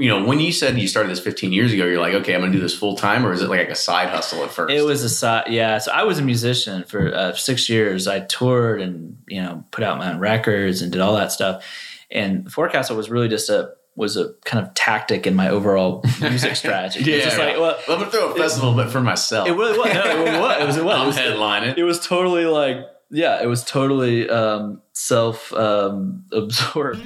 you know, when you said you started this 15 years ago, you're like, okay, I'm going to do this full time, or is it like a side hustle at first? It was a side, yeah. So I was a musician for uh, six years. I toured and you know put out my own records and did all that stuff. And Forecastle was really just a was a kind of tactic in my overall music strategy. yeah, just like, well, I'm to throw a festival, but for myself. it really was. No, it was. It was. It was. It I'm was, headlining. it was totally like, yeah, it was totally um, self um, absorbed.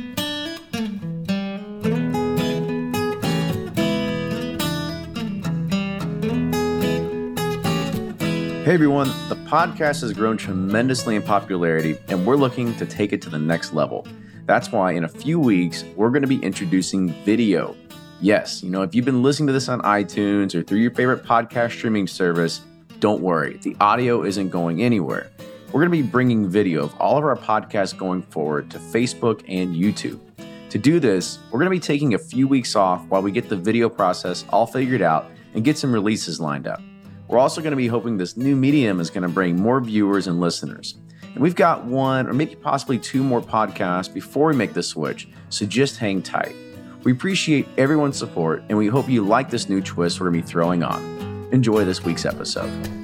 Hey everyone, the podcast has grown tremendously in popularity and we're looking to take it to the next level. That's why in a few weeks, we're going to be introducing video. Yes, you know, if you've been listening to this on iTunes or through your favorite podcast streaming service, don't worry, the audio isn't going anywhere. We're going to be bringing video of all of our podcasts going forward to Facebook and YouTube. To do this, we're going to be taking a few weeks off while we get the video process all figured out and get some releases lined up. We're also going to be hoping this new medium is going to bring more viewers and listeners. And we've got one or maybe possibly two more podcasts before we make the switch, so just hang tight. We appreciate everyone's support and we hope you like this new twist we're going to be throwing on. Enjoy this week's episode.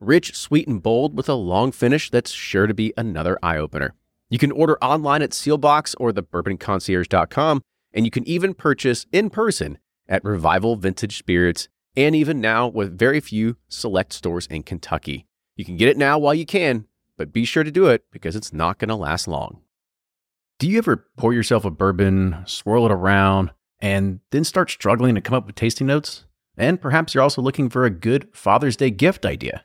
Rich, sweet, and bold with a long finish that's sure to be another eye opener. You can order online at Seelbach's or thebourbonconcierge.com, and you can even purchase in person at Revival Vintage Spirits, and even now with very few select stores in Kentucky. You can get it now while you can, but be sure to do it because it's not going to last long. Do you ever pour yourself a bourbon, swirl it around, and then start struggling to come up with tasting notes? And perhaps you're also looking for a good Father's Day gift idea.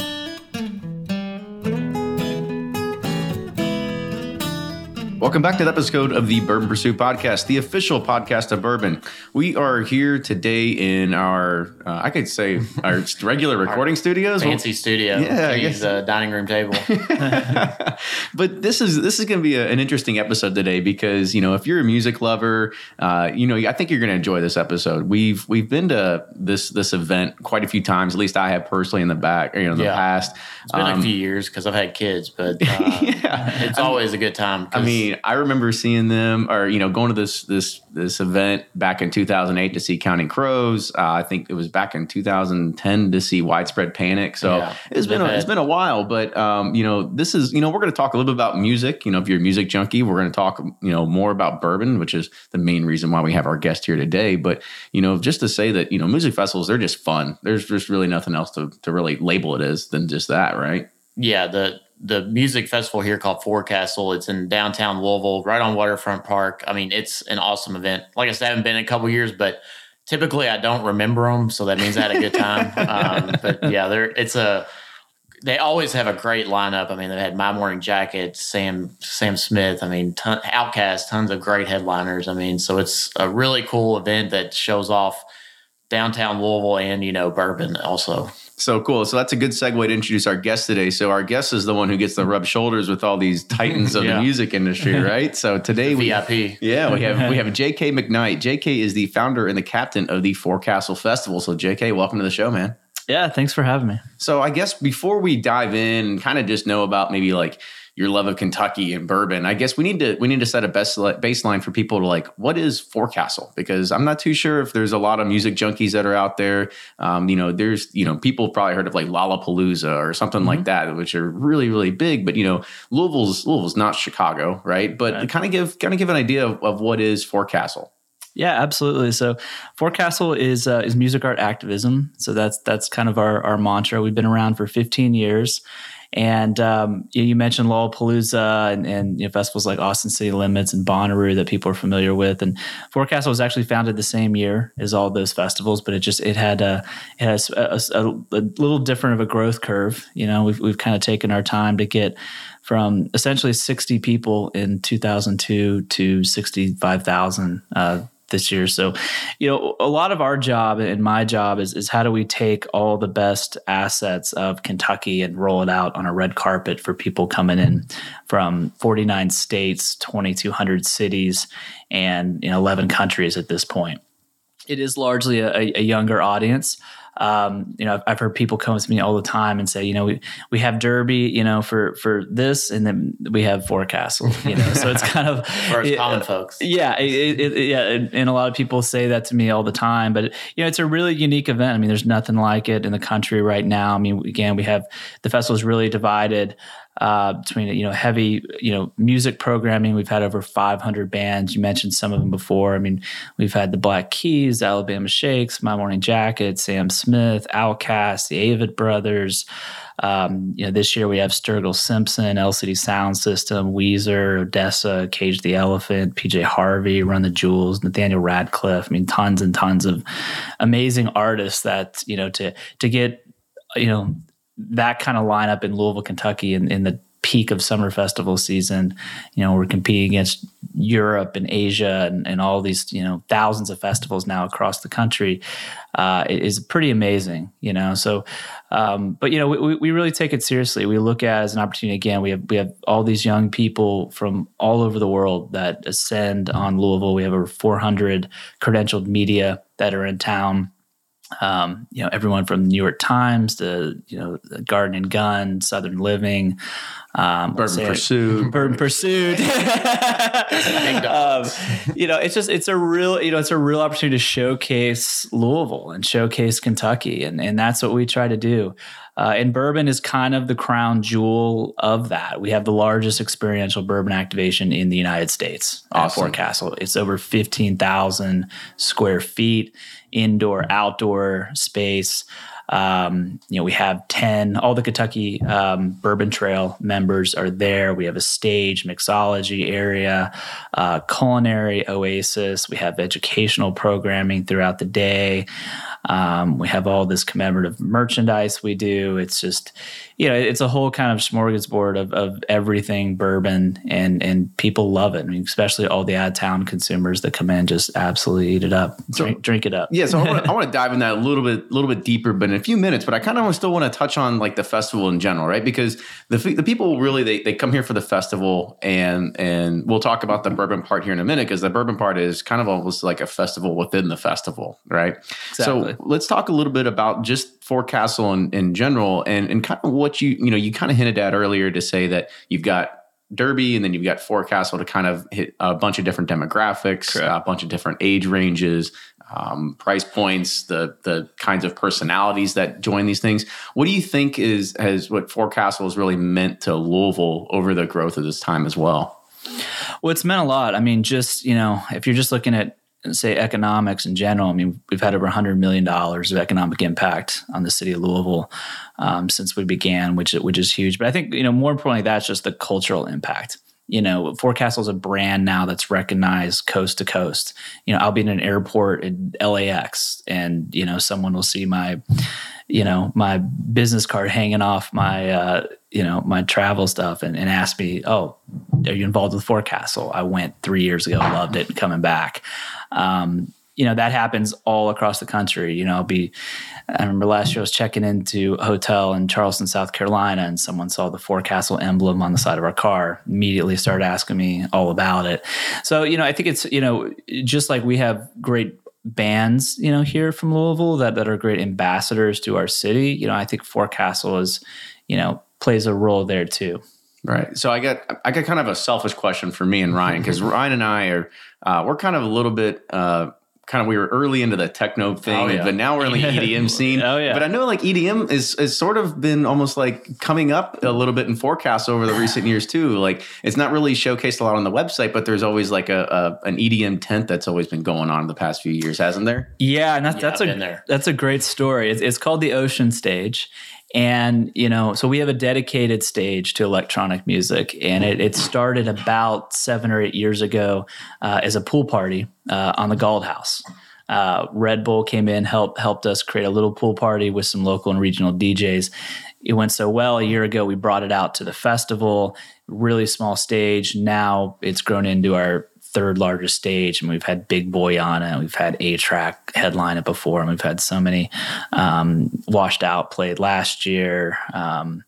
Welcome back to the episode of the Bourbon Pursuit Podcast, the official podcast of bourbon. We are here today in our, uh, I could say, our regular recording studios. fancy studio. Yeah, I guess- a dining room table. but this is this is going to be a, an interesting episode today because you know if you're a music lover, uh, you know I think you're going to enjoy this episode. We've we've been to this this event quite a few times. At least I have personally in the back, you know, in the Yeah. past. It's been Um, a few years because I've had kids, but uh, Yeah. it's always a good time. I 'cause mean, I remember seeing them, or you know, going to this this this event back in 2008 to see Counting Crows. Uh, I think it was back in 2010 to see Widespread Panic. So Yeah. it's been a, it's been a while, but um, you know, this is you know, we're going to talk a little bit about music. You know, if you're a music junkie, we're going to talk you know more about bourbon, which is the main reason why we have our guest here today. But you know, just to say that you know, music festivals they're just fun. There's just really nothing else to to really label it as than just that, right? yeah, the the music festival here called Forecastle. It's in downtown Louisville, right on Waterfront Park. I mean, it's an awesome event. Like I said, I haven't been in a couple years, but typically I don't remember them, so that means I had a good time. um, but yeah, there it's a they always have a great lineup. I mean, they've had My Morning Jacket, Sam Sam Smith. I mean, ton, OutKast, tons of great headliners. I mean, so it's a really cool event that shows off downtown Louisville and you know bourbon also. So cool. So that's a good segue to introduce our guest today. So our guest is the one who gets to rub shoulders with all these titans of Yeah. the music industry, right? So today we VIP. yeah, we have we have JK McKnight. JK is the founder and the captain of the Forecastle Festival. So JK, welcome to the show, man. Yeah, thanks for having me. So I guess before we dive in and kind of just know about maybe like your love of Kentucky and bourbon, I guess we need to we need to set a best baseline for people to like what is Forecastle because I'm not too sure if there's a lot of music junkies that are out there. Um, you know, there's you know people probably heard of like Lollapalooza or something like that, which are really really big. But you know, Louisville's Louisville's not Chicago, right? But Right. kind of give kind of give an idea of, of what is Forecastle. Yeah, absolutely. So, Forecastle is uh, is music art activism. So that's that's kind of our our mantra. We've been around for 15 years, and um, you, mentioned Lollapalooza and, and you know, festivals like Austin City Limits and Bonnaroo that people are familiar with. And Forecastle was actually founded the same year as all those festivals, but it just it had a it has a, a, a little different of a growth curve. You know, we've we've kind of taken our time to get from essentially 60 people in 2002 to 65,000 uh, this year. So, you know, a lot of our job and my job is, is how do we take all the best assets of Kentucky and roll it out on a red carpet for people coming in from 49 states, 2,200 cities, and you know, 11 countries at this point. It is largely a, a younger audience. Um, you know, I've, I've heard people come to me all the time and say, you know, we, we have Derby, you know, for for this, and then we have Forecastle, you know. So it's kind of For us it- common folks. yeah, it, it, yeah, and, and a lot of people say that to me all the time. But you know, it's a really unique event. I mean, there's nothing like it in the country right now. I mean, again, we have the festival is really divided uh, between you know heavy you know music programming. We've had over 500 bands. You mentioned some of them before. I mean, we've had the Black Keys, Alabama Shakes, My Morning Jacket, Sam Smith, OutKast, the Avett Brothers. Um, you know, this year we have Sturgill Simpson, LCD Sound System, Weezer, ODESZA, Cage the Elephant, PJ Harvey, Run the Jewels, Nathaniel Rateliff. I mean, tons and tons of amazing artists that, you know, to to get, you know, that kind of lineup in Louisville, Kentucky in, in the peak of summer festival season. You know, we're competing against Europe and Asia and, and all these, you know, thousands of festivals now across the country. Uh, is pretty amazing, you know. So, um, but you know, we, we really take it seriously. We look at as an opportunity. Again, we have we have all these young people from all over the world that ascend on Louisville. We have over 400 credentialed media that are in town um, you know, everyone from the New York Times to you know, the Garden and Gun, Southern Living, um, Bourbon say- Pursuit. Bourbon Pursuit. um, you know, it's just it's a real you know it's a real opportunity to showcase Louisville and showcase Kentucky, and and that's what we try to do. Uh, and bourbon is kind of the crown jewel of that. We have the largest experiential bourbon activation in the United States at Awesome. Forecastle. It's over 15,000 square feet, indoor, outdoor space. Um, you know, we have 10, all the Kentucky um, Bourbon Trail members are there. We have a stage, mixology area, uh, culinary oasis. We have educational programming throughout the day. Um, we have all this commemorative merchandise we do. It's just, you know, it's a whole kind of smorgasbord of, of everything bourbon, and and people love it. I mean, especially all the out of town consumers that come in just absolutely eat it up, drink, drink it up. Yeah, so I want, to, I want to dive in that a little bit, a little bit deeper, but in a few minutes. But I kind of still want to touch on like the festival in general, right? Because the the people really they, they come here for the festival, and and we'll talk about the bourbon part here in a minute because the bourbon part is kind of almost like a festival within the festival, right? Exactly. So let's talk a little bit about just Forecastle in, in general, and and kind of what you you know you kind of hinted at earlier to say that you've got Derby, and then you've got Forecastle to kind of hit a bunch of different demographics, Correct. a bunch of different age ranges, um, price points, the the kinds of personalities that join these things. What do you think is has what Forecastle has really meant to Louisville over the growth of this time as well? Well, it's meant a lot. I mean, just you know, if you're just looking at say economics in general, I mean, we've had over 100 million dollars of economic impact on the city of Louisville um, since we began, which which is huge. But I think you know, more importantly, that's just the cultural impact. you know, Forecastle's a brand now that's recognized coast to coast. You know, I'll be in an airport in LAX and, you know, someone will see my, you know, my business card hanging off my, uh, you know, my travel stuff and, and ask me, oh, are you involved with Forecastle? I went three years ago, loved it, coming back. Um, you know that happens all across the country. You know, I'll be. I remember last year I was checking into a hotel in Charleston, South Carolina, and someone saw the Forecastle emblem on the side of our car. Immediately started asking me all about it. So you know, I think it's you know just like we have great bands you know here from Louisville that that are great ambassadors to our city. You know, I think Forecastle is you know plays a role there too. Right. So I got I got kind of a selfish question for me and Ryan because Ryan and I are uh, we're kind of a little bit. Uh, kind of we were early into the techno thing, Oh, yeah. but now we're in the EDM scene. Oh, yeah. But I know like EDM is is sort of been almost like coming up a little bit in forecast over the recent years too. Like it's not really showcased a lot on the website, but there's always like a, a an EDM tent that's always been going on in the past few years, hasn't there? Yeah, and that's Yeah, that's I've a there. that's a great story. It's, it's called the Ocean Stage, and you know, so we have a dedicated stage to electronic music, and it, it started about seven or eight years ago uh, as a pool party uh, on the Galt House. Uh, Red Bull came in, helped helped us create a little pool party with some local and regional DJs. It went so well a year ago. We brought it out to the festival, really small stage. Now it's grown into our third largest stage, and we've had Big Boi on it. We've had A-Trak headline it before, and we've had so many. Um, Washed Out played last year. Um,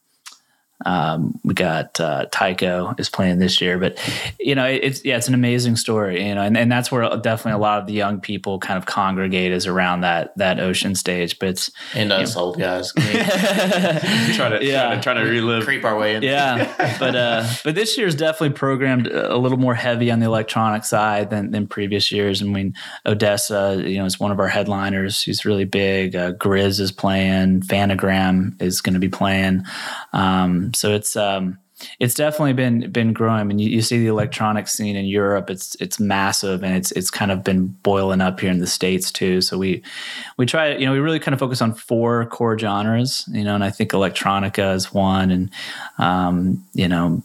um, we got uh, Tycho is playing this year, but you know, it's yeah, it's an amazing story, you know, and, and that's where definitely a lot of the young people kind of congregate is around that that ocean stage. But it's And us old guys can Try to Yeah. try to, try to relive. creep our way in. yeah, but uh, but this year's definitely programmed a little more heavy on the electronic side than than previous years. I mean, ODESZA, you know, is one of our headliners. Who's really big. Uh, GRiZ is playing. Phantogram is going to be playing. Um, so it's um, it's definitely been been growing. I mean, you, you see the electronic scene in Europe; it's it's massive, and it's it's kind of been boiling up here in the states too. So we we try, you know, we really kind of focus on four core genres, you know, and I think electronica is one, and um, you know,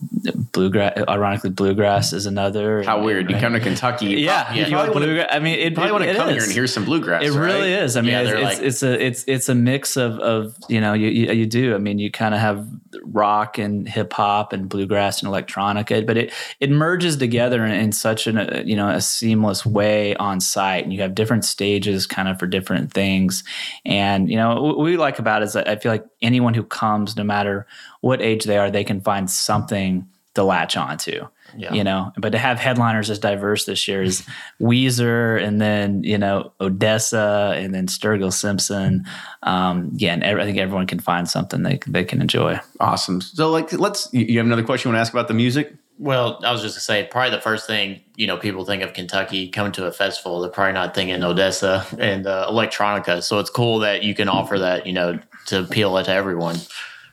bluegrass. Ironically, bluegrass is another. How weird! You come to Kentucky, you Yeah, you want bluegrass. I mean, it probably want to come here and hear some bluegrass. It really right? is. I mean, Yeah, it's, it's, like- it's a it's it's a mix of of you know you you, you do. I mean, you kind of have rock and hip hop and bluegrass and electronica, but it it merges together in, in such an uh, you know a seamless way on site, and you have different stages kind of for different things. And you know what we like about it is that I feel like anyone who comes, no matter what age they are, they can find something to latch onto Yeah. you know but to have headliners as diverse this year is Weezer and then you know ODESZA and then Sturgill Simpson um yeah and ev- I think everyone can find something they, they can enjoy Awesome. So, like, let's. You you have another question you want to ask about the music? Well, I was just gonna say, probably the first thing you know people think of Kentucky coming to a festival, they're probably not thinking ODESZA and uh, electronica. So it's cool that you can offer that, you know, to appeal it to everyone.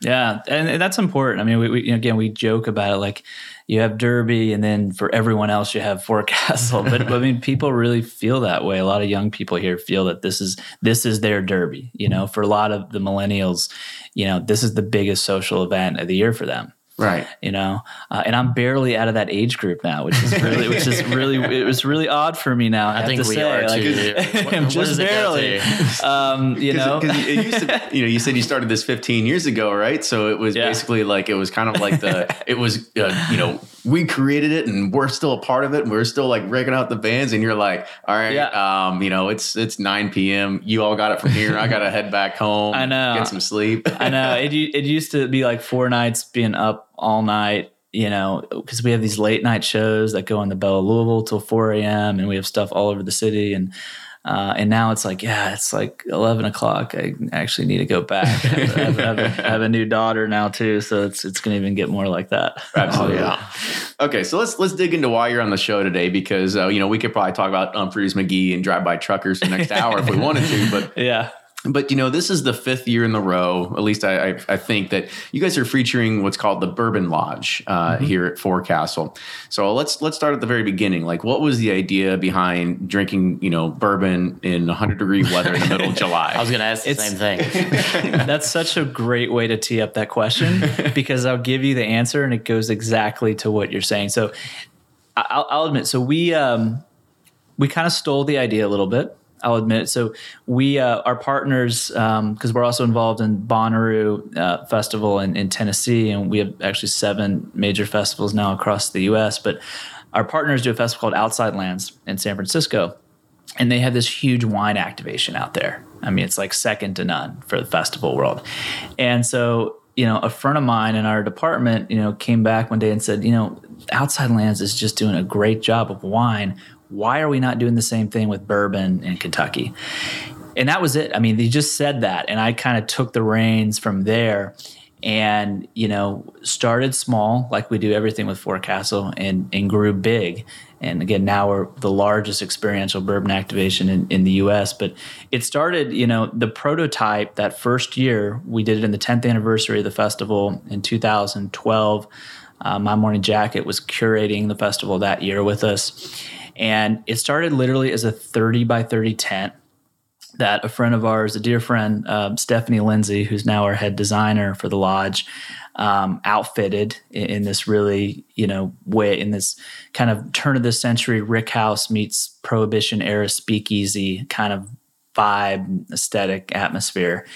Yeah and, that's important. I mean we, we again we joke about it like you have Derby and then for everyone else you have Forecastle. But I mean people really feel that way. A lot of young people here feel that this is this is their Derby you know? For a lot of the millennials you know this is the biggest social event of the year for them Right. you know uh, and i'm barely out of that age group now which is really which is really it was really odd for me now i, I have think to we say are like, too. What- just it go barely to? um you know because it used to, you know, you said you started this 15 years ago, right? So it was Yeah. basically like it was kind of like the it was, uh, you know, we created it and we're still a part of it. And we're still like breaking out the bands, and you're like, all right, Yeah. um, you know, it's it's 9 p.m. You all got it from here. I got to head back home. I know. get some sleep. I know it. It used to be like four nights being up all night. You know, because we have these late night shows that go in the Belle of Louisville till four a.m. and we have stuff all over the city. And uh, and now it's like, yeah, it's like eleven o'clock. I actually need to go back. I have, I have- I have a- I have a new daughter now too, so it's it's going to even get more like that. Absolutely. Oh, yeah. Okay, so let's let's dig into why you're on the show today because uh, you know we could probably talk about Umphrey's McGee and drive by truckers the next hour if we wanted to, but Yeah. But you know this is the fifth year in the row at least i, I, I think that you guys are featuring what's called the bourbon lodge uh, mm-hmm. here at forecastle. So let's let's start at the very beginning. Like what was the idea behind drinking you know bourbon in 100 degree weather in the middle of july? I was going to ask the it's, same thing. That's such a great way to tee up that question because i'll give you the answer and it goes exactly to what you're saying. So i'll, I'll admit so we um, we kind of stole the idea a little bit I'll admit. It. So we uh, are partners because um, we're also involved in Bonnaroo uh, Festival in, in, Tennessee, and we have actually seven major festivals now across the U.S. But our partners do a festival called Outside Lands in San Francisco, and they have this huge wine activation out there. I mean, it's like second to none for the festival world, and so. You know, a friend of mine in our department, you know, came back one day and said, you know, Outside Lands is just doing a great job of wine why are we not doing the same thing with bourbon in Kentucky? And that was it. I mean, they just said that. And I kind of took the reins from there and, you know, started small, like we do everything with Forecastle, and, and grew big. And again, now we're the largest experiential bourbon activation in, in the US. But it started, you know, the prototype that first year, we did it in the 10th anniversary of the festival in 2012. Uh, My Morning Jacket was curating the festival that year with us and it started literally as a 30 by 30 tent that a friend of ours, a dear friend, uh, Stephanie Lindsay, who's now our head designer for the lodge, um, outfitted in, in, this really, you know, way in this kind of turn of the century Rick House meets Prohibition era speakeasy kind of vibe, aesthetic, atmosphere.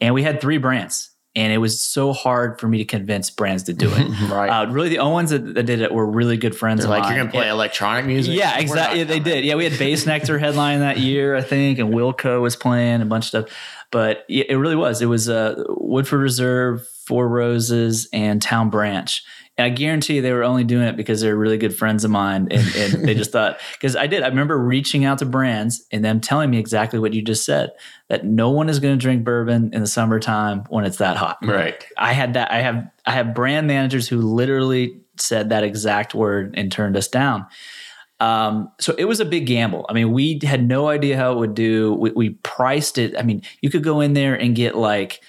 And we had three brands and it was so hard for me to convince brands to do it. right. Uh, really, the only ones that, that, did it were really good friends. They're like, you're gonna play electronic music. Yeah, exactly. Yeah, they did. Yeah, we had Bassnectar headline that year, I think, and Wilco was playing a bunch of stuff. But it really was. It was uh, Woodford Reserve, Four Roses, and Town Branch and I guarantee you they were only doing it because they're really good friends of mine. And, and they just thought, because I did, I remember reaching out to brands and them telling me exactly what you just said that no one is going to drink bourbon in the summertime when it's that hot. Right. I had that. I have, I have brand managers who literally said that exact word and turned us down. Um, so it was a big gamble. I mean, we had no idea how it would do. We, we priced it. I mean, you could go in there and get like,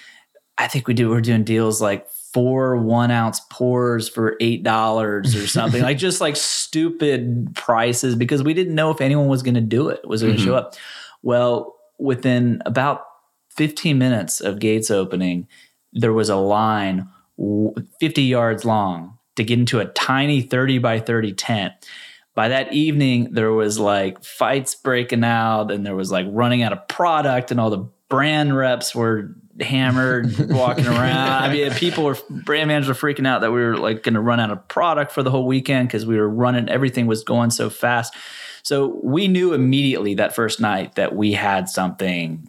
I think we do. We're doing deals like four one ounce pours for eight dollars or something like just like stupid prices because we didn't know if anyone was going to do it was going to mm-hmm. show up well within about 15 minutes of gates opening there was a line 50 yards long to get into a tiny 30 by 30 tent by that evening there was like fights breaking out and there was like running out of product and all the brand reps were hammered walking around. I mean, people were brand managers were freaking out that we were like going to run out of product for the whole weekend because we were running. Everything was going so fast. So we knew immediately that first night that we had something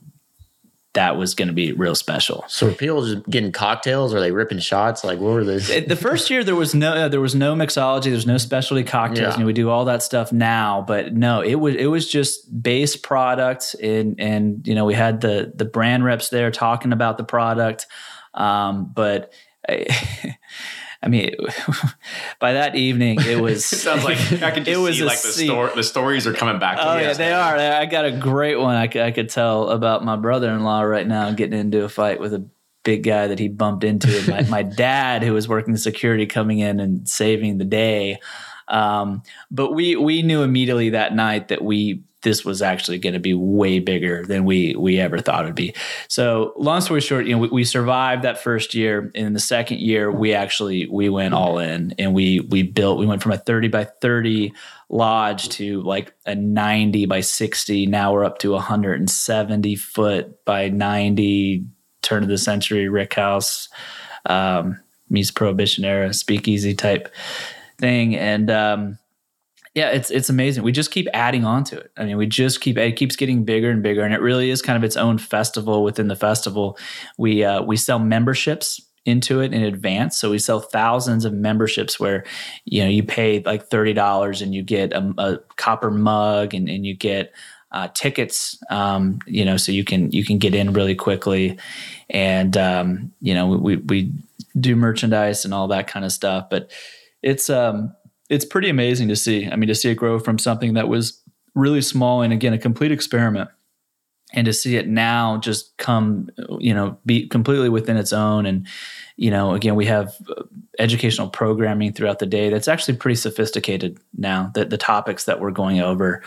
that was going to be real special. So were people just getting cocktails? Or they ripping shots? Like what were those? the first year there was no uh, there was no mixology. There's no specialty cocktails. Yeah. And we do all that stuff now, but no, it was it was just base products. And and you know we had the the brand reps there talking about the product, um, but. I, I mean, by that evening, it was. it sounds like I can just it was see like the, sto- the stories are coming back. oh yeah, they are. I got a great one. I, I could tell about my brother-in-law right now getting into a fight with a big guy that he bumped into. my, my dad, who was working security, coming in and saving the day. Um, but we we knew immediately that night that we this was actually going to be way bigger than we we ever thought it would be. So long story short, you know, we, we, survived that first year. And in the second year, we actually we went all in and we we built. We went from a thirty by thirty lodge to like a ninety by sixty. Now we're up to hundred and seventy foot by ninety. Turn of the century Rick House um, Prohibition era speakeasy type thing, and um, yeah, it's it's amazing. We just keep adding on to it. I mean, we just keep it keeps getting bigger and bigger, and it really is kind of its own festival within the festival. We uh, we sell memberships into it in advance, so we sell thousands of memberships where you know you pay like thirty dollars and you get a, a, copper mug and, and you get uh, tickets. Um, you know, so you can you can get in really quickly, and um, you know we we do merchandise and all that kind of stuff, but it's um it's pretty amazing to see. I mean, to see it grow from something that was really small and again a complete experiment and to see it now just come you know be completely within its own and you know again we have uh, educational programming throughout the day that's actually pretty sophisticated now that the topics that we're going over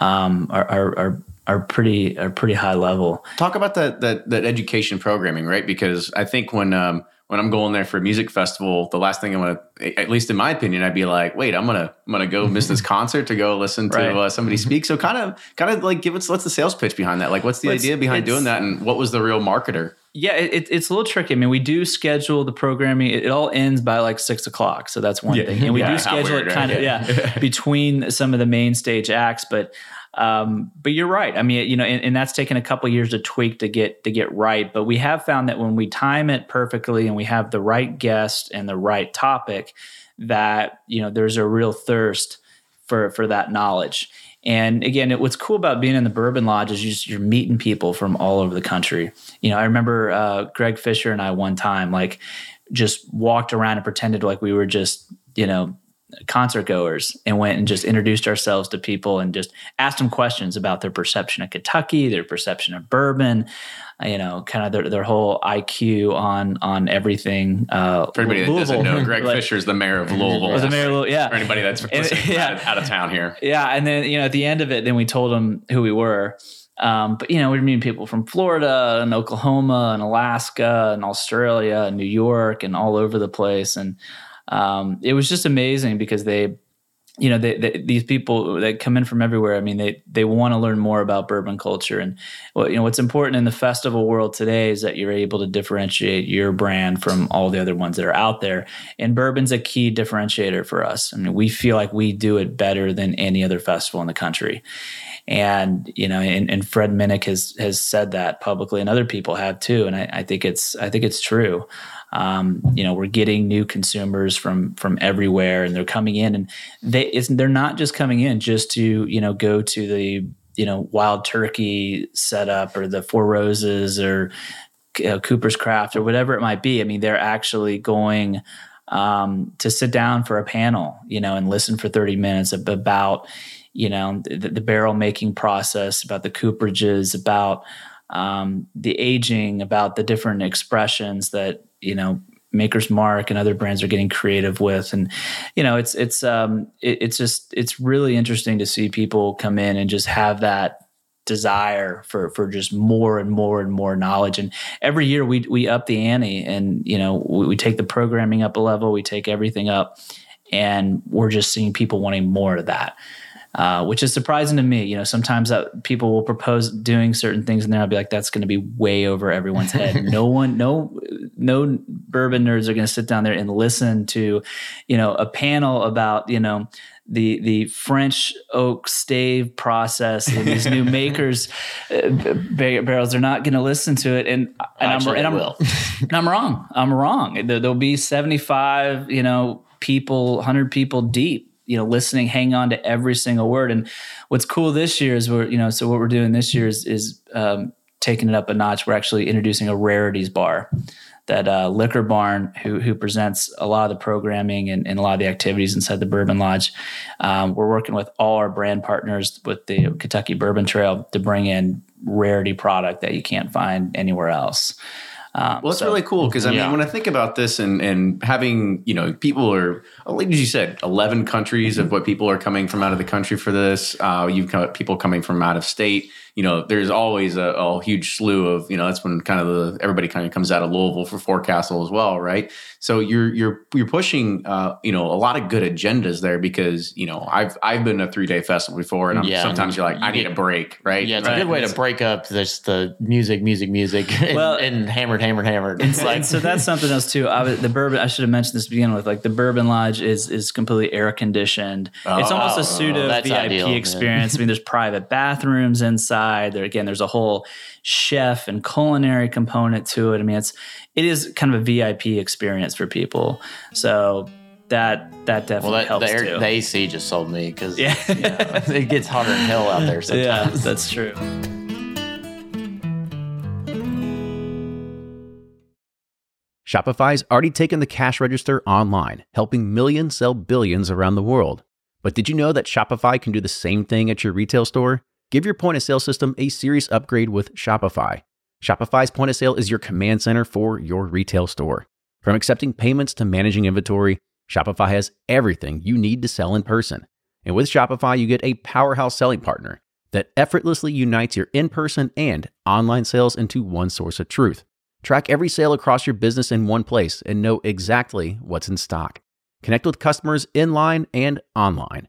um, are, are, are are pretty are pretty high level Talk about that that that education programming, right? Because I think when um when I'm going there for a music festival, the last thing I want to, at least in my opinion, I'd be like, wait, I'm gonna I'm gonna go miss this concert to go listen to Right. uh, somebody speak. So kind of kind of like give us what's the sales pitch behind that? Like, what's the it's- idea behind doing that, and what was the real marketer? Yeah, it, it- it's a little tricky. I mean, we do schedule the programming. It, it all ends by like six o'clock, so that's one Yeah. thing. And we Yeah, do schedule weird, it kind right? of yeah between some of the main stage acts. But um, but you're right. I mean, you know, and, and that's taken a couple years to tweak to get to get right. But we have found that when we time it perfectly and we have the right guest and the right topic, that you know, there's a real thirst for for that knowledge. And again, it, what's cool about being in the Bourbon Lodge is you just, you're meeting people from all over the country. You know, I remember uh, Greg Fisher and I one time like just walked around and pretended like we were just you know concert goers and went and just introduced ourselves to people and just asked them questions about their perception of Kentucky, their perception of bourbon, you know, kind of their, their whole IQ on on everything. Uh, For anybody that doesn't know, Greg Like- Fisher is the mayor of Louisville. the mayor of Louisville, yeah. For anybody that's listening yeah. out, of, town here. Yeah, and then you know at the end of it, then we told them who we were. Um, but you know, we we're meeting people from Florida and Oklahoma and Alaska and Australia and New York and all over the place, and um, it was just amazing because they, you know, they, they, these people that come in from everywhere. I mean, they they want to learn more about bourbon culture, and you know what's important in the festival world today is that you're able to differentiate your brand from all the other ones that are out there. And bourbon's a key differentiator for us. I mean, we feel like we do it better than any other festival in the country. And you know, and, and Fred Minnick has has said that publicly, and other people have too. And I, I think it's I think it's true. Um, you know, we're getting new consumers from from everywhere, and they're coming in, and they they're not just coming in just to you know go to the you know wild turkey setup or the Four Roses or Cooper's Craft or whatever it might be. I mean, they're actually going um, to sit down for a panel, you know, and listen for 30 minutes about, you know, the, the barrel making process, about the cooperages, about um, the aging, about the different expressions that, you know, Maker's Mark and other brands are getting creative with, and you know, it's it's um, it, it's just it's really interesting to see people come in and just have that desire for for just more and more and more knowledge. And every year we we up the ante and you know we, we take the programming up a level we take everything up and we're just seeing people wanting more of that uh, which is surprising to me you know sometimes that people will propose doing certain things and then i'll be like that's going to be way over everyone's head no one no no bourbon nerds are going to sit down there and listen to you know a panel about you know the the French oak stave process and these new makers uh, bar- barrels. They're not going to listen to it, and and Actually, I'm and I'm, will. and I'm wrong. I'm wrong. There, there'll be 75, you know, people, 100 people deep, you know, listening, hang on to every single word. And what's cool this year is we're, you know, so what we're doing this year is is um, taking it up a notch. We're actually introducing a rarities bar that uh, Liquor Barn, who who presents a lot of the programming and, and a lot of the activities inside the Bourbon Lodge, um, we're working with all our brand partners with the Kentucky Bourbon Trail to bring in rarity product that you can't find anywhere else. Um, Well, it's so- really cool because I Yeah. mean, when I think about this and and having you know people are like you said, eleven countries of what people are coming from out of the country for this. Uh, you've got people coming from out of state. You know, there's always a, a huge slew of you know that's when kind of the everybody kind of comes out of Louisville for Forecastle as well, right? So you're you're you're pushing uh, you know a lot of good agendas there because you know I've I've been a three day festival before and I'm, Yeah, sometimes you're like you I need a break, right? Yeah, it's Right. a good way to break up this the music, music, music, and, Well- and hammered, hammered, hammered. And It's so, like so that's something else too. I, was- the bourbon. I should have mentioned this to begin with. Like the Bourbon Lodge is is completely air conditioned. it's almost Oh, a pseudo that's VIP ideal, yeah. experience. I mean, there's private bathrooms inside. There again, there's a whole chef and culinary component to it. I mean, it's it is kind of a VIP experience for people. So that that definitely well, that, helps the, air, too. the AC just sold me because Yeah. it gets hotter than hell out there yeah, sometimes. that's true. Shopify's already taken the cash register online, helping millions sell billions around the world. But did you know that Shopify can do the same thing at your retail store? Give your point of sale system a serious upgrade with Shopify. Shopify's point of sale is your command center for your retail store. From accepting payments to managing inventory, Shopify has everything you need to sell in person. And with Shopify, you get a powerhouse selling partner that effortlessly unites your in person and online sales into one source of truth. Track every sale across your business in one place and know exactly what's in stock. Connect with customers in line and online.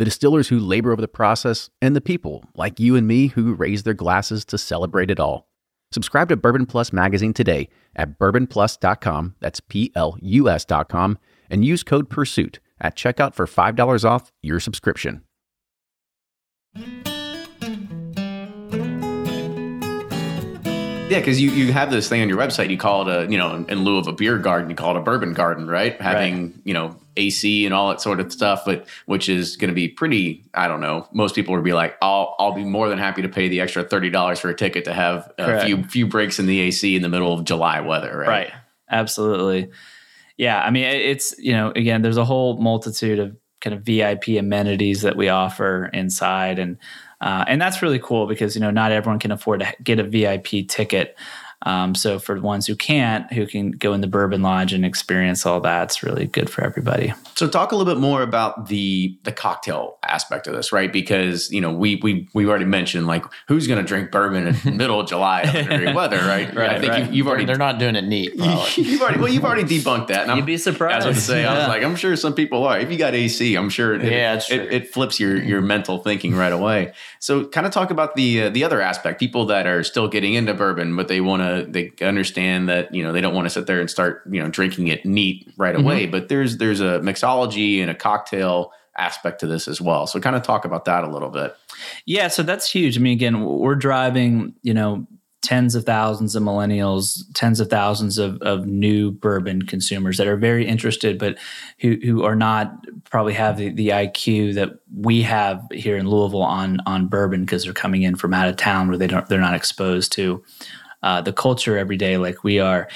the distillers who labor over the process, and the people like you and me who raise their glasses to celebrate it all. Subscribe to Bourbon Plus magazine today at bourbonplus.com, that's P L U S.com, and use code PURSUIT at checkout for $5 off your subscription. Yeah, because you, you have this thing on your website. You call it a you know in lieu of a beer garden, you call it a bourbon garden, right? Having you know AC and all that sort of stuff, but which is going to be pretty. I don't know. Most people would be like, I'll I'll be more than happy to pay the extra thirty dollars for a ticket to have a Correct. few few breaks in the AC in the middle of July weather, right? Right. Absolutely. Yeah. I mean, it's, you know, again, there's a whole multitude of kind of VIP amenities that we offer inside. And, uh, and that's really cool because, you know, not everyone can afford to get a VIP ticket. Um, so for the ones who can't, who can go in the Bourbon Lodge and experience all that, it's really good for everybody. So talk a little bit more about the the cocktail aspect of this, right? Because you know we we we already mentioned like who's going to drink bourbon in the middle of July in great weather, right? Right, I think right. You've, you've already They're not doing it neat. You've already well you've already debunked that. And You'd be I was surprised. going to say, I was like, I'm sure some people are. If you got AC, I'm sure it, Yeah, it's it, it flips your your mental thinking right away. So, kind of talk about the uh, the other aspect. People that are still getting into bourbon, but they want to they understand that you know they don't want to sit there and start you know drinking it neat right Mm-hmm. away. But there's there's a mixology and a cocktail aspect to this as well. So, kind of talk about that a little bit. Yeah, so that's huge. I mean, again, we're driving, you know, tens of thousands of millennials, tens of thousands of, of new bourbon consumers that are very interested, but who, who are not probably have the, the IQ that we have here in Louisville on on bourbon because they're coming in from out of town where they don't they're not exposed to uh, the culture every day like we are.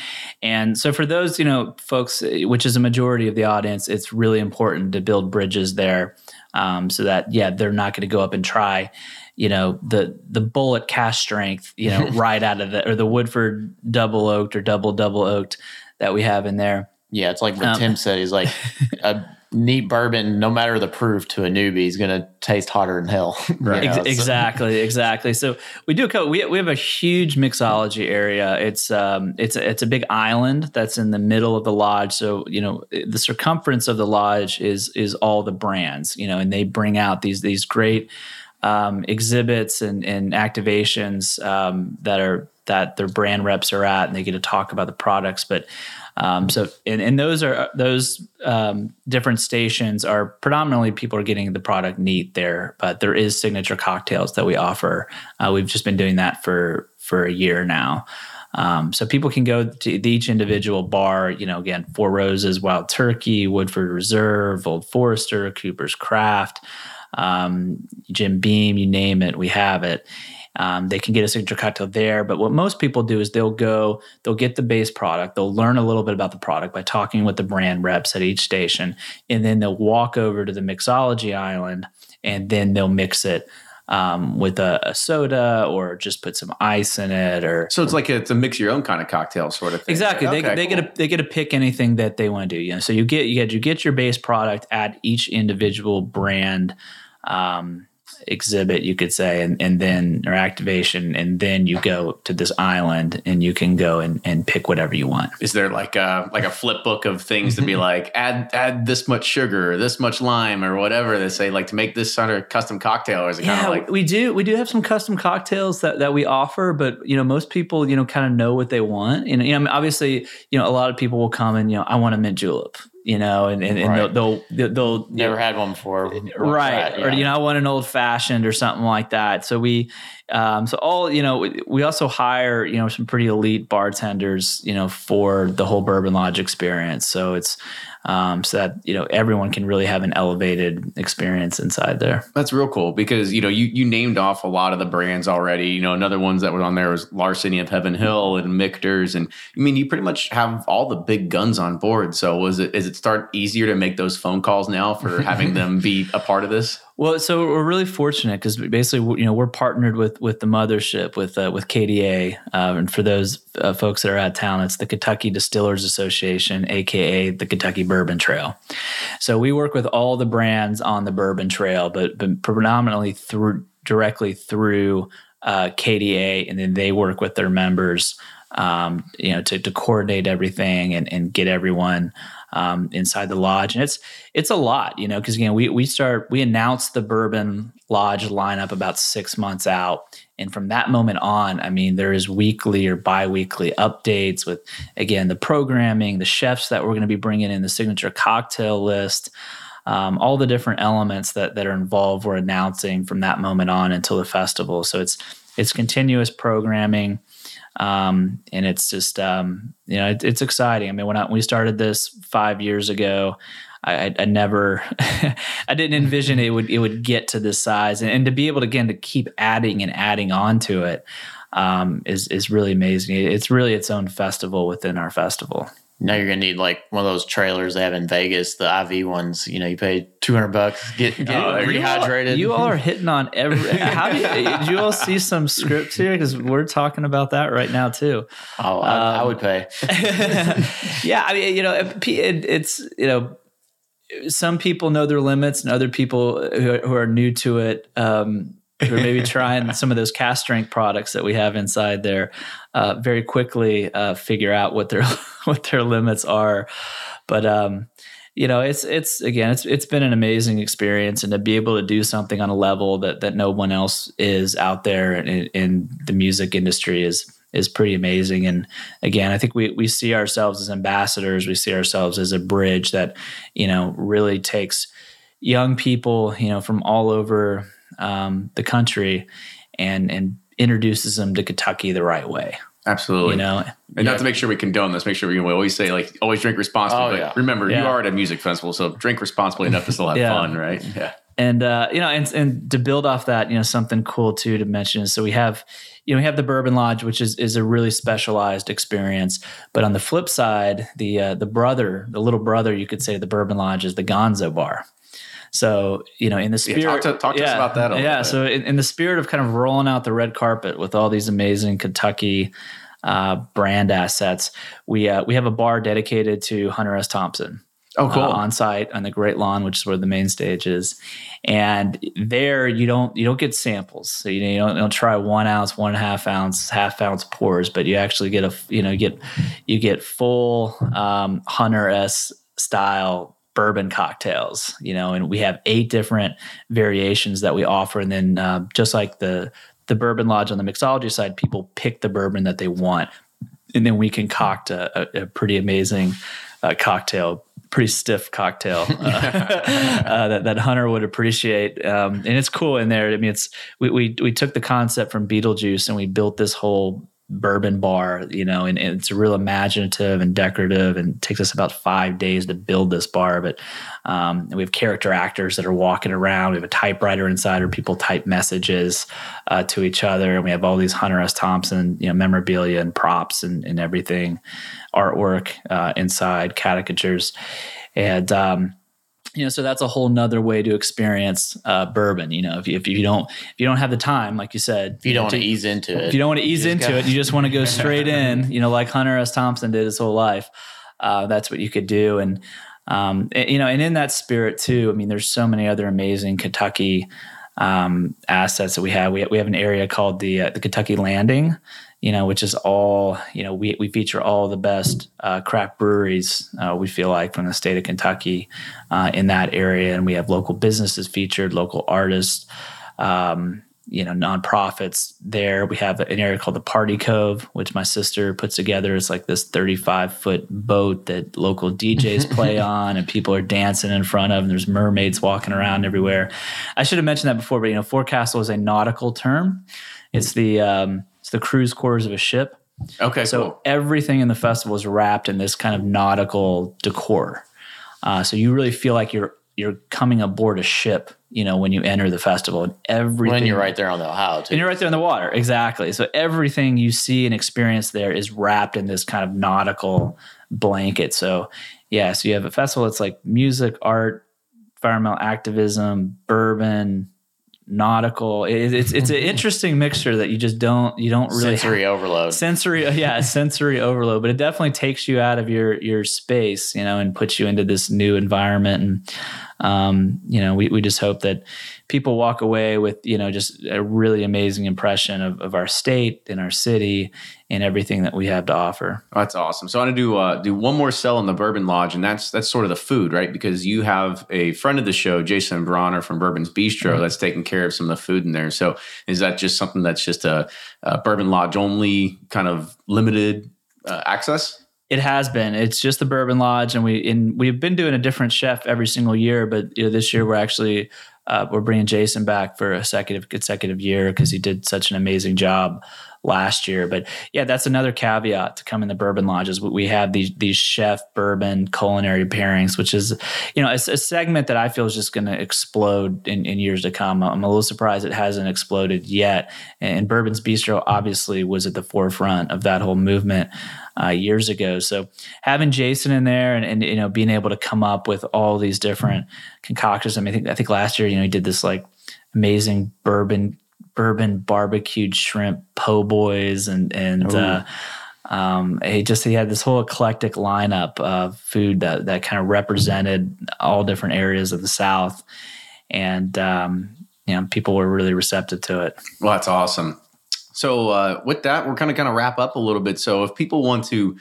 And so for those, you know, folks, eh, which is a majority of the audience, it's really important to build bridges there um, so that, yeah, they're not going to go up and try, you know, the the Bulleit cask strength, you know, right out of the, or the Woodford double oaked or double double oaked that we have in there. Yeah, it's like what Um, Tim said. He's like a neat bourbon, no matter the proof to a newbie, is going to taste hotter than hell. Right. Ex- exactly, exactly. So we do a couple. We, we have a huge mixology area. It's um it's a, it's a big island that's in the middle of the lodge. So you know the circumference of the lodge is is all the brands. You know, and they bring out these these great um, exhibits and and activations um, that are that their brand reps are at, and they get to talk about the products. But um, so and, and those are those um, different stations are predominantly people are getting the product neat there, but there is signature cocktails that we offer. Uh, we've just been doing that for for a year now. Um, so people can go to each individual bar, you know, again, Four Roses, Wild Turkey, Woodford Reserve, Old Forester, Cooper's Craft, um, Jim Beam, you name it, we have it. Um, they can get a signature cocktail there. But what most people do is they'll go, they'll get the base product, they'll learn a little bit about the product by talking with the brand reps at each station, and then they'll walk over to the mixology island and then they'll mix it um, with a, a soda or just put some ice in it or So it's like a, it's a mix your own kind of cocktail sort of thing. Exactly. They, Okay, they cool. get to they get to pick anything that they want to do. You know, so you get you get you get your base product at each individual brand um, exhibit, you could say, and, and then or activation, and then you go to this island and you can go and, and pick whatever you want. Is there like a like a flip book of things to be mm-hmm. like add add this much sugar, or this much lime, or whatever they say like to make this sort of custom cocktail? Or is it kind Yeah, of like we do. We do have some custom cocktails that, that we offer, but you know, most people, you know, kind of know what they want. And you know, I mean, obviously, you know, a lot of people will come and you know, I want a mint julep, you know, and and, and Right. they'll they'll, they'll Never had one before. Wanna try right or you know i want an old fashioned or something like that so we um so all you know we, we also hire you know some pretty elite bartenders you know for the whole bourbon lodge experience so it's um so that you know everyone can really have an elevated experience inside there That's real cool because you know you you named off a lot of the brands already. You know, another ones that were on there was Larceny of Heaven Hill and Michter's, and I mean, you pretty much have all the big guns on board. So was it is it start easier to make those phone calls now for having them be a part of this? Well, so we're really fortunate because basically, you know, we're partnered with with the mothership with uh, with KDA, uh, and for those uh, folks that are out of town, it's the Kentucky Distillers Association, aka the Kentucky Bourbon Trail. So we work with all the brands on the Bourbon Trail, but but predominantly through directly through uh, KDA, and then they work with their members, um, you know, to, to coordinate everything and, and get everyone um, inside the lodge. And it's it's a lot, you know, because again, we we start we announce the Bourbon Lodge lineup about six months out. And from that moment on, I mean, there is weekly or bi-weekly updates with again the programming, the chefs that we're going to be bringing in, the signature cocktail list, um, all the different elements that that are involved. We're announcing from that moment on until the festival. So it's it's continuous programming, um, and it's just um, you know it, it's exciting. I mean, when, I, when we started this five years ago, I, I, never, I didn't envision it would it would get to this size, and, and to be able to again to keep adding and adding on to it um, is is really amazing. It's really its own festival within our festival. Now you're gonna need like one of those trailers they have in Vegas, the IV ones. You know, you pay two hundred bucks, get get Oh, there you go. rehydrated. You all are hitting on every. How do you, did you all see some scripts here? Because we're talking about that right now too. oh, I, I Um, would pay. yeah, I mean, you know, it, it, it's you know, some people know their limits, and other people who are, who are new to it, um, are maybe trying some of those cask strength products that we have inside there, uh, very quickly uh, figure out what their what their limits are. But um, you know, it's it's again, it's it's been an amazing experience, and to be able to do something on a level that that no one else is out there in, in the music industry is is pretty amazing. And again, I think we we see ourselves as ambassadors. We see ourselves as a bridge that you know really takes young people, you know, from all over um, the country, and and introduces them to Kentucky the right way. Absolutely. You know, And not to make sure we condone this, make sure we, we always say like always drink responsibly. Oh, but yeah. remember, you are at a music festival, so drink responsibly enough to still have Yeah. fun, right? Yeah. and uh, you know, and and to build off that, you know, something cool too to mention is so we have, you know, we have the Bourbon Lodge, which is is a really specialized experience. But on the flip side, the uh, the brother, the little brother, you could say, the Bourbon Lodge is the Gonzo Bar. So you know, in the Yeah, spirit, talk to- talk to us about that a yeah, bit. so in, in the spirit of kind of rolling out the red carpet with all these amazing Kentucky uh, brand assets, we uh, we have a bar dedicated to Hunter S. Thompson Oh, cool. uh, on site on the Great Lawn, which is where the main stage is. And there, you don't you don't get samples. So you, you don't, you don't try one ounce, one and a half ounce, half ounce pours, but you actually get a you know you get you get full um, Hunter S style bourbon cocktails. You know, and we have eight different variations that we offer, and then uh, just like the the Bourbon Lodge on the mixology side, people pick the bourbon that they want, and then we concoct a, a, a pretty amazing uh, cocktail, pretty stiff cocktail uh, uh, that, that Hunter would appreciate. Um, and it's cool in there. I mean, it's we, we we took the concept from Beetlejuice and we built this whole bourbon bar, you know, and, and it's real imaginative and decorative and takes us about five days to build this bar. But um, we have character actors that are walking around. We have a typewriter inside where people type messages uh, to each other. And we have all these Hunter S. Thompson, you know, memorabilia and props and, and everything, artwork uh, inside, caricatures. And, um, you know, so that's a whole nother way to experience uh, bourbon. You know, if you, if you don't if you don't have the time, like you said, If you don't want to ease into it, if you don't want to ease just into go- it, you just want to go straight in, you know, like Hunter S. Thompson did his whole life. Uh, that's what you could do. And, um, and, you know, and in that spirit too, I mean, there's so many other amazing Kentucky um, assets that we have. We have, we have an area called the uh, the Kentucky Landing, you know, which is all you know. We we feature all the best uh, craft breweries uh, we feel like from the state of Kentucky uh, in that area, and we have local businesses featured, local artists. Um, you know nonprofits there we have an area called the party cove which my sister puts together it's like this 35 foot boat that local djs play on and people are dancing in front of and there's mermaids walking around everywhere i should have mentioned that before but you know forecastle is a nautical term it's the um, the crew's quarters of a ship Okay, so cool. everything in the festival is wrapped in this kind of nautical decor. Uh, so you really feel like you're you're coming aboard a ship, you know, when you enter the festival, and everything. when you're right there on the Ohio too. and you're right there in the water, exactly. So everything you see and experience there is wrapped in this kind of nautical blanket. So yeah, so you have a festival that's like music, art, environmental activism, bourbon, nautical. It, it's it's an mm-hmm. interesting mixture that you just don't you don't really sensory overload. sensory uh, yeah sensory overload but it definitely takes you out of your your space you know and puts you into this new environment and um, you know we, we just hope that people walk away with you know just a really amazing impression of, of our state and our city and everything that we have to offer Oh, That's awesome. So I want to do uh, do one more sell in the Bourbon Lodge, and that's that's sort of the food, right? Because you have a friend of the show, Jason Brauner from Bourbon's Bistro, that's taking care of some of the food in there. So is that just something that's just a, a Bourbon Lodge only kind of limited uh, access? It has been. It's just the Bourbon Lodge, and we and we've been doing a different chef every single year. But you know, this year we're actually uh, we're bringing Jason back for a consecutive consecutive year because he did such an amazing job last year. But yeah, that's another caveat to come in the Bourbon Lodges. We have these these chef bourbon culinary pairings, which is you know a, a segment that I feel is just going to explode in, in years to come. I'm a little surprised it hasn't exploded yet. And Bourbon's Bistro obviously was at the forefront of that whole movement uh, years ago. So having Jason in there and, and you know being able to come up with all these different concoctions. I mean, I think I think last year you know he did this like amazing bourbon bourbon barbecued shrimp po' boys and and uh, um, he just he had this whole eclectic lineup of food that that kind of represented all different areas of the South, and um, you know people were really receptive to it. Well, that's awesome. So uh, with that, we're kind of going to wrap up a little bit. So if people want to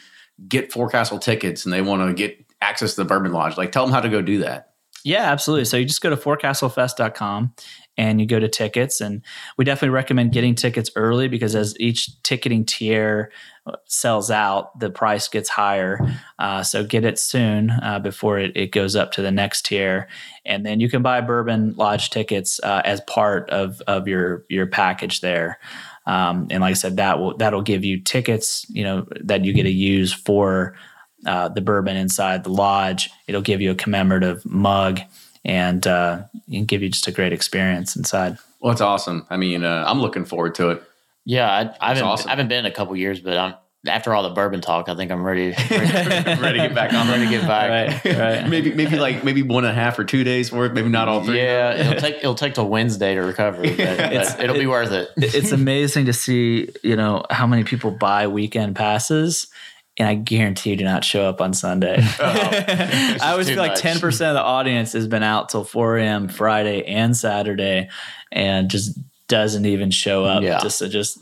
get Forecastle tickets and they want to get access to the Bourbon Lodge, like tell them how to go do that. Yeah, absolutely. So you just go to forecastlefest.com and you go to tickets. And we definitely recommend getting tickets early because as each ticketing tier uh, sells out, the price gets higher. Uh, so get it soon uh, before it, it goes up to the next tier. And then you can buy Bourbon Lodge tickets uh, as part of, of your, your package there. Um, and like I said, that will that'll give you tickets, you know, that you get to use for uh, the bourbon inside the lodge. It'll give you a commemorative mug and uh, and give you just a great experience inside. Well, it's awesome. I mean, uh, I'm looking forward to it. Yeah, I, I haven't awesome. I haven't been in a couple years, but I'm after all the bourbon talk, I think I'm ready. ready, Ready to get back on. ready to get back. Right, right. maybe maybe like maybe one and a half or two days worth, maybe not all three. Yeah, it'll take it'll take till Wednesday to recover, but, but it'll be worth it. it's amazing to see, you know, how many people buy weekend passes. And I guarantee you do not show up on Sunday. Oh. I always too feel like 10% of the audience has been out till 4 a.m. Friday and Saturday and just doesn't even show up. Yeah. Just, just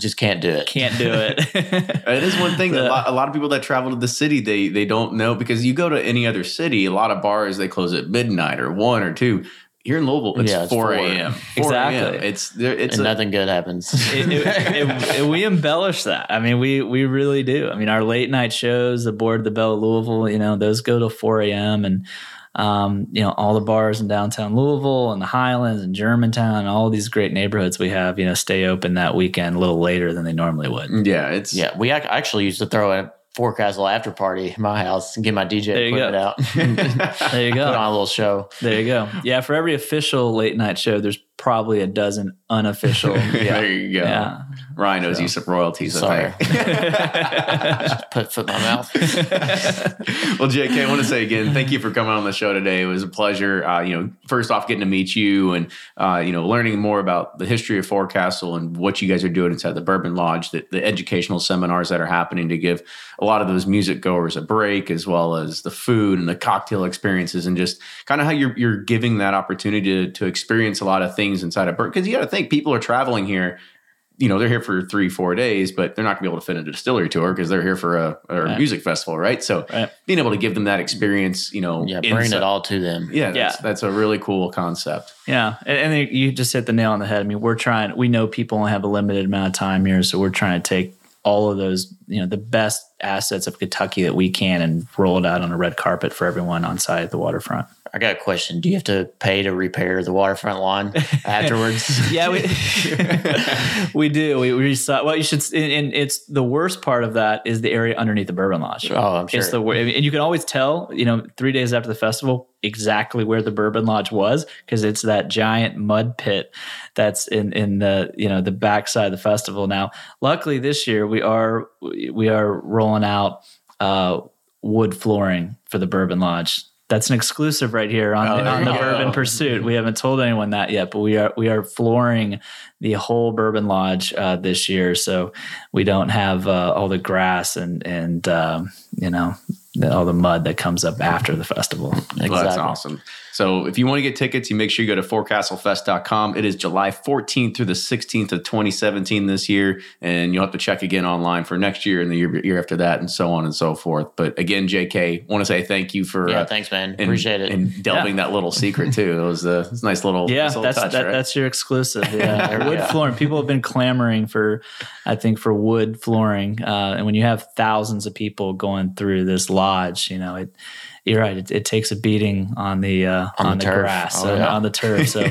Just can't do it. can't do it. It is one thing that a lot, a lot of people that travel to the city they they don't know because you go to any other city, a lot of bars they close at midnight or one or two. Here in Louisville, it's, Yeah, it's 4 4. a.m. Exactly. a.m. It's there. It's and a, nothing good happens. it, it- it- it- we embellish that. I mean, we we really do. I mean, our late night shows, the board, the Belle of Louisville, you know, those go to four a.m. and um, you know, all the bars in downtown Louisville and the Highlands and Germantown, all these great neighborhoods we have, you know, stay open that weekend a little later than they normally would. yeah, it's yeah, we ac- actually used to throw a forecastle after party in my house and get my DJ There you equipment go. out. There you go. Put on a little show. There you go. Yeah, for every official late night show, there's probably a dozen unofficial. there you go. yeah. Ryan owes you some royalties. Sorry. I. Just put foot in my mouth. well, JK, I want to say again, thank you for coming on the show today. It was a pleasure. Uh, you know, first off, getting to meet you and uh, you know, learning more about the history of Forecastle and what you guys are doing inside the Bourbon Lodge, the, the educational seminars that are happening to give a lot of those music goers a break, as well as the food and the cocktail experiences, and just kind of how you're you're giving that opportunity to to experience a lot of things things inside of Bourbon because you got to think people are traveling here. You know, they're here for three, four days, but they're not going to be able to fit into a distillery tour because they're here for a, a Right. music festival, right? So Right. being able to give them that experience, you know, Yeah, bring inside- it all to them. Yeah, that's, Yeah. that's a really cool concept. Yeah, and, and you just hit the nail on the head. I mean, we're trying. We know people only have a limited amount of time here, so we're trying to take all of those, you know, the best assets of Kentucky that we can and roll it out on a red carpet for everyone on site at the waterfront. I got a question. Do you have to pay to repair the waterfront lawn afterwards? Yeah, we we do. We, we saw. Well, you should. And, and it's the worst part of that is the area underneath the Bourbon Lodge. Oh, I'm sure. It's the and you can always tell. You know, three days after the festival, exactly where the Bourbon Lodge was because it's that giant mud pit that's in in the you know the backside of the festival. Now, luckily this year we are we are rolling out uh, wood flooring for the Bourbon Lodge. That's an exclusive right here on, Oh, on the. Bourbon Pursuit. We haven't told anyone that yet, but we are we are flooring the whole Bourbon Lodge uh, this year, so we don't have uh, all the grass and and um, you know all the mud that comes up after the festival. Exactly. Well, that's awesome. So if you want to get tickets, you make sure you go to forecastlefest.com. It is July 14th through the 16th of 2017 this year. And you'll have to check again online for next year and the year, year after that and so on and so forth. But again, JK, want to say thank you for Yeah, uh, thanks, man. and- Appreciate it. And delving that little secret too. It was a, it was a nice little, Yeah, nice little that's touch, that, right? that's your exclusive. Yeah, wood go. flooring. People have been clamoring for, I think, for wood flooring. Uh, and when you have thousands of people going through this lodge, you know it. You're right. It, it takes a beating on the uh, on, On the the, grass, Oh, on, yeah. on the turf. So we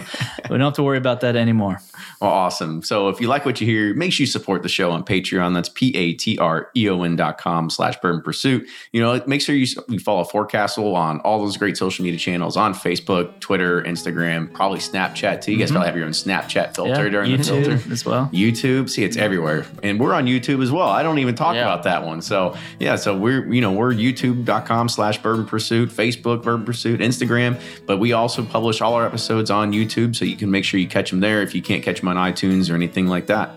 don't have to worry about that anymore. Well, awesome. So if you like what you hear, make sure you support the show on Patreon. That's P-A-T-R-E-O-N dot com slash Bourbon Pursuit. You know, make sure you, you follow Forecastle on all those great social media channels on Facebook, Twitter, Instagram, probably Snapchat too. You guys probably have your own Snapchat filter Mm-hmm. Yeah, during the filter. as well. YouTube, see it's everywhere. And we're on YouTube as well. I don't even talk Yeah. about that one. So yeah, so we're you know, we're youtube.com slash bourbon pursuit, Facebook Bourbon Pursuit, Instagram. But we also publish all our episodes on YouTube, so you can make sure you catch them there if you can't catch them on iTunes or anything like that.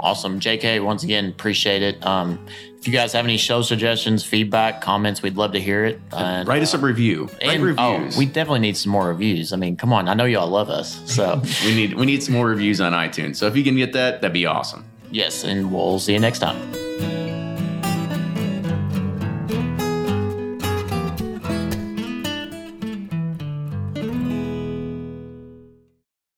Awesome. JK, once again, appreciate it. Um, if you guys have any show suggestions, feedback, comments, we'd love to hear it. And, Write us a review. Write and, reviews. oh, we definitely need some more reviews. I mean, come on. I know y'all love us. So, we need we need some more reviews on iTunes. So if you can get that, that'd be awesome. yes, and we'll see you next time.